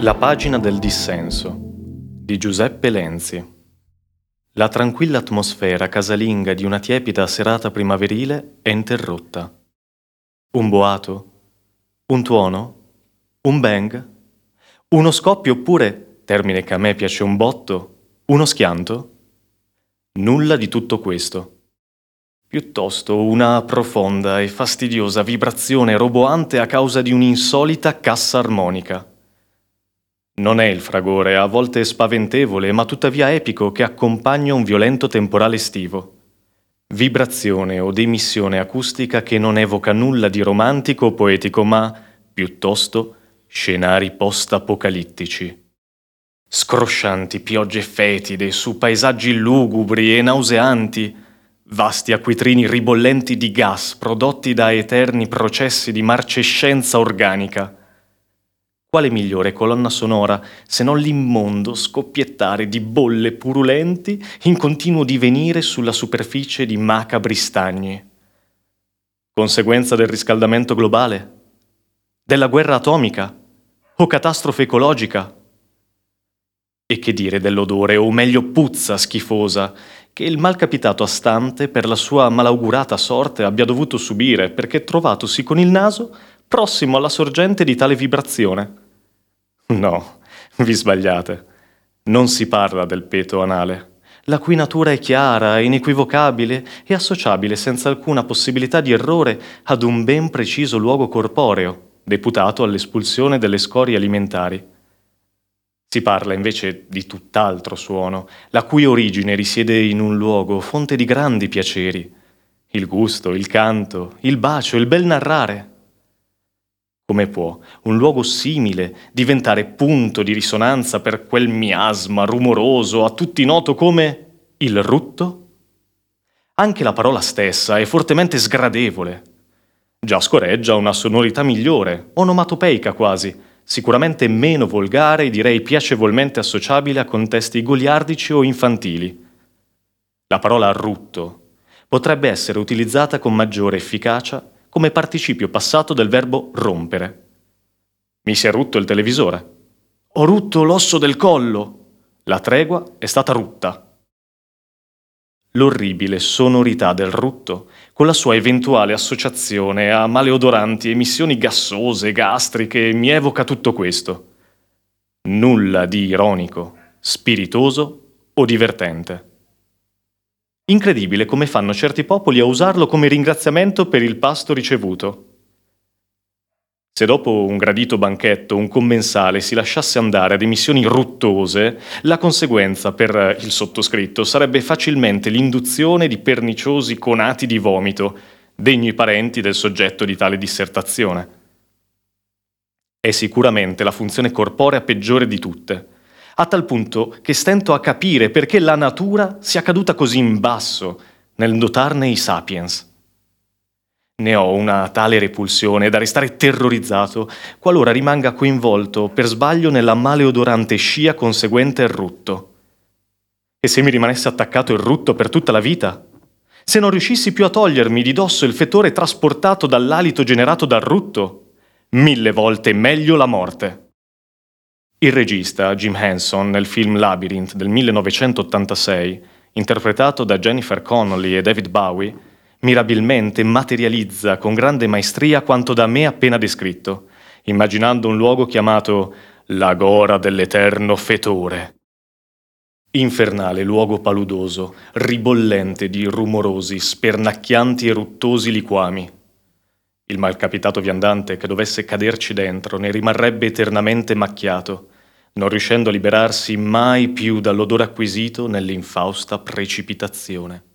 La pagina del dissenso di Giuseppe Lenzi. La tranquilla atmosfera casalinga di una tiepida serata primaverile è interrotta. Un boato? Un tuono? Un bang? Uno scoppio oppure, termine che a me piace un botto, uno schianto? Nulla di tutto questo piuttosto una profonda e fastidiosa vibrazione roboante a causa di un'insolita cassa armonica. Non è il fragore, a volte spaventevole, ma tuttavia epico, che accompagna un violento temporale estivo. Vibrazione o emissione acustica che non evoca nulla di romantico o poetico, ma, piuttosto, scenari post-apocalittici. Scroscianti piogge fetide su paesaggi lugubri e nauseanti, vasti acquitrini ribollenti di gas prodotti da eterni processi di marcescenza organica. Quale migliore colonna sonora se non l'immondo scoppiettare di bolle purulenti in continuo divenire sulla superficie di macabri stagni? Conseguenza del riscaldamento globale? Della guerra atomica? O catastrofe ecologica? E che dire dell'odore, o meglio puzza schifosa, che il malcapitato Astante per la sua malaugurata sorte abbia dovuto subire perché trovatosi con il naso prossimo alla sorgente di tale vibrazione. No, vi sbagliate. Non si parla del peto anale, la cui natura è chiara, inequivocabile e associabile senza alcuna possibilità di errore ad un ben preciso luogo corporeo, deputato all'espulsione delle scorie alimentari. Si parla invece di tutt'altro suono, la cui origine risiede in un luogo fonte di grandi piaceri, il gusto, il canto, il bacio, il bel narrare. Come può un luogo simile diventare punto di risonanza per quel miasma rumoroso a tutti noto come il rutto? Anche la parola stessa è fortemente sgradevole. Già scoreggia una sonorità migliore, onomatopeica quasi, sicuramente meno volgare e direi piacevolmente associabile a contesti goliardici o infantili. La parola rutto potrebbe essere utilizzata con maggiore efficacia come participio passato del verbo rompere. Mi si è rutto il televisore. Ho rutto l'osso del collo. La tregua è stata rutta l'orribile sonorità del rutto, con la sua eventuale associazione a maleodoranti emissioni gassose, gastriche, mi evoca tutto questo. Nulla di ironico, spiritoso o divertente. Incredibile come fanno certi popoli a usarlo come ringraziamento per il pasto ricevuto. Se dopo un gradito banchetto un commensale si lasciasse andare ad emissioni ruttose, la conseguenza per il sottoscritto sarebbe facilmente l'induzione di perniciosi conati di vomito, degni parenti del soggetto di tale dissertazione. È sicuramente la funzione corporea peggiore di tutte, a tal punto che stento a capire perché la natura sia caduta così in basso nel dotarne i sapiens. Ne ho una tale repulsione da restare terrorizzato qualora rimanga coinvolto per sbaglio nella maleodorante scia conseguente al rutto. E se mi rimanesse attaccato il rutto per tutta la vita? Se non riuscissi più a togliermi di dosso il fetore trasportato dall'alito generato dal rutto? Mille volte meglio la morte. Il regista Jim Henson nel film Labyrinth del 1986, interpretato da Jennifer Connolly e David Bowie, mirabilmente materializza con grande maestria quanto da me appena descritto, immaginando un luogo chiamato l'agora dell'eterno fetore. Infernale luogo paludoso, ribollente di rumorosi, spernacchianti e ruttosi liquami. Il malcapitato viandante che dovesse caderci dentro ne rimarrebbe eternamente macchiato, non riuscendo a liberarsi mai più dall'odore acquisito nell'infausta precipitazione.